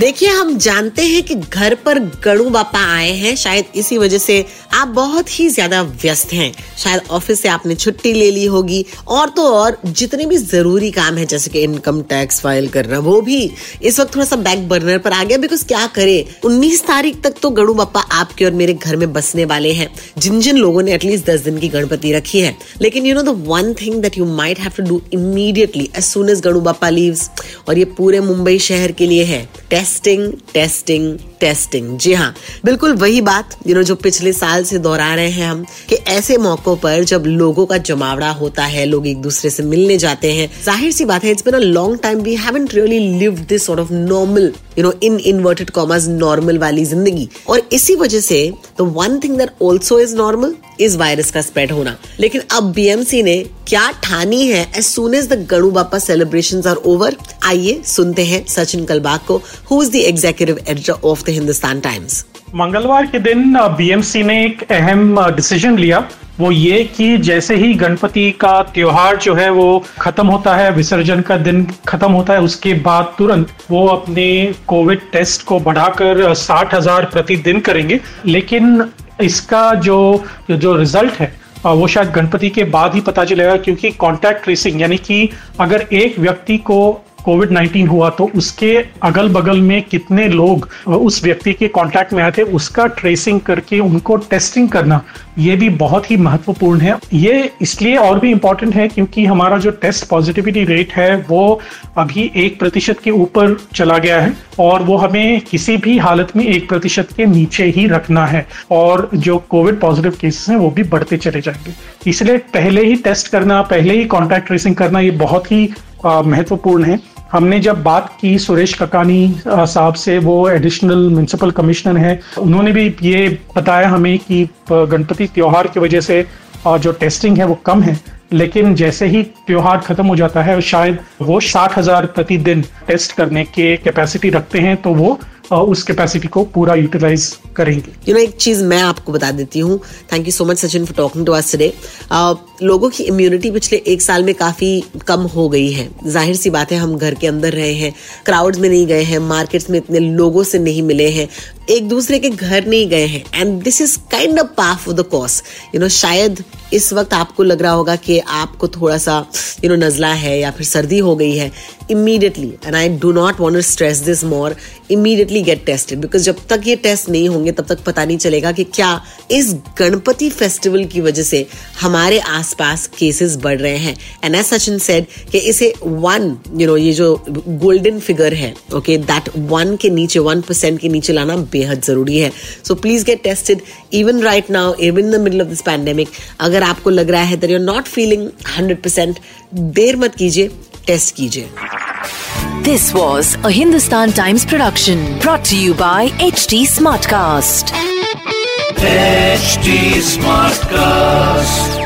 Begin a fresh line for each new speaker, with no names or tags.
देखिए, हम जानते हैं कि घर पर गड़ू बापा आए हैं। शायद इसी वजह से आप बहुत ही ज़्यादा व्यस्त हैं। शायद ऑफ़िस से आपने छुट्टी ले ली होगी। और तो और, जितने भी ज़रूरी काम है, जैसे कि इनकम टैक्स फ़ाइल करना, वो भी इस वक्त थोड़ा सा बैक बर्नर पर आ गया। बिकॉज़ क्या करे 19 तारीख तक तो गड़ू बापा आपके और मेरे घर में बसने वाले हैं। जिन जिन लोगों ने एटलीस्ट दस दिन की गणपति रखी है। लेकिन you know the one thing that you might have to do immediately as soon as Ganu Bappa leaves और ये पूरे मुंबई शहर के लिए है टेस्टिंग टेस्टिंग टेस्टिंग जी हाँ बिल्कुल वही बात यू नो जो पिछले साल से दोहरा रहे हैं हम, कि ऐसे मौकों पर जब लोगों का जमावड़ा होता है, लोग एक दूसरे से मिलने जाते हैं, ज़ाहिर सी बात है it's been a long time we haven't really live this sort of normal you know in inverted commas normal वाली ज़िंदगी। और इसी वजह से the one thing that also is normal इस वायरस का स्प्रेड होना। लेकिन अब बीएमसी ने क्या ठानी है as soon as the Ganu Bappa celebration are over आइए सुनते हैं सचिन कलबाग को who is the executive editor of the Hindustan Times
मंगलवार के दिन बीएमसी ने एक अहम डिसीज़न लिया। वो ये कि जैसे ही गणपति का त्योहार जो है वो खत्म होता है, विसर्जन का दिन खत्म होता है, उसके बाद तुरंत वो अपने कोविड टेस्ट को बढ़ाकर साठ हज़ार प्रतिदिन करेंगे। लेकिन इसका जो जो रिज़ल्ट है वो शायद गणपति के बाद ही पता चलेगा, क्योंकि कॉन्टैक्ट ट्रेसिंग यानी कि अगर एक व्यक्ति को कोविड 19 हुआ तो उसके अगल बगल में कितने लोग उस व्यक्ति के कांटेक्ट में आए थे, उसका ट्रेसिंग करके उनको टेस्टिंग करना, ये भी बहुत ही महत्वपूर्ण है। ये इसलिए और भी इम्पोर्टेंट है क्योंकि हमारा जो टेस्ट पॉजिटिविटी रेट है, वो अभी एक प्रतिशत के ऊपर चला गया है और वो हमें किसी भी हालत में एक प्रतिशत के नीचे ही रखना है और जो कोविड पॉजिटिव केसेस हैं, वो भी बढ़ते चले जाएँगे। इसलिए पहले ही टेस्ट करना, पहले ही कॉन्टैक्ट ट्रेसिंग करना, ये बहुत ही महत्वपूर्ण है। हमने जब बात की सुरेश ककानी साहब से वो एडिशनल म्यूनसिपल कमिश्नर है उन्होंने भी ये बताया हमें कि गणपति त्योहार की वजह से जो टेस्टिंग है वो कम है लेकिन जैसे ही त्योहार खत्म हो जाता है शायद वो साठ हज़ार प्रतिदिन टेस्ट करने के कैपेसिटी रखते हैं तो वो उस कैपेसिटी को पूरा यूटिलाइज करेंगे।
यू you नो know, एक चीज़ मैं आपको बता देती हूँ। Thank you so much Sachin for talking to us today लोगों की इम्यूनिटी पिछले एक साल में काफ़ी कम हो गई है। ज़ाहिर सी बात है, हम घर के अंदर रहे हैं क्राउड्स में नहीं गए हैं मार्केट्स में इतने लोगों से नहीं मिले हैं, एक दूसरे के घर नहीं गए हैं। And this is kind of par of the course you know शायद इस वक्त आपको लग रहा होगा कि आपको थोड़ा सा यू नो नजला है या फिर सर्दी हो गई है। Immediately and I do not want stress this more immediately get tested because जब तक ये टेस्ट नहीं होंगे, तब तक पता नहीं चलेगा कि क्या इस गणपति फेस्टिवल की वजह से हमारे आसपास केसेस बढ़ रहे हैं एंड एज सचिन सेड कि इसे वन यू नो ये जो गोल्डन फिगर है ओके दैट वन के नीचे वन परसेंट के नीचे लाना बेहद ज़रूरी है so please get tested even right now even in the middle of this pandemic अगर आपको लग रहा है that you are not feeling hundred percent देर मत कीजिए टेस्ट कीजिए
This was a Hindustan Times production brought to you by HT Smartcast.
HD Smartcast.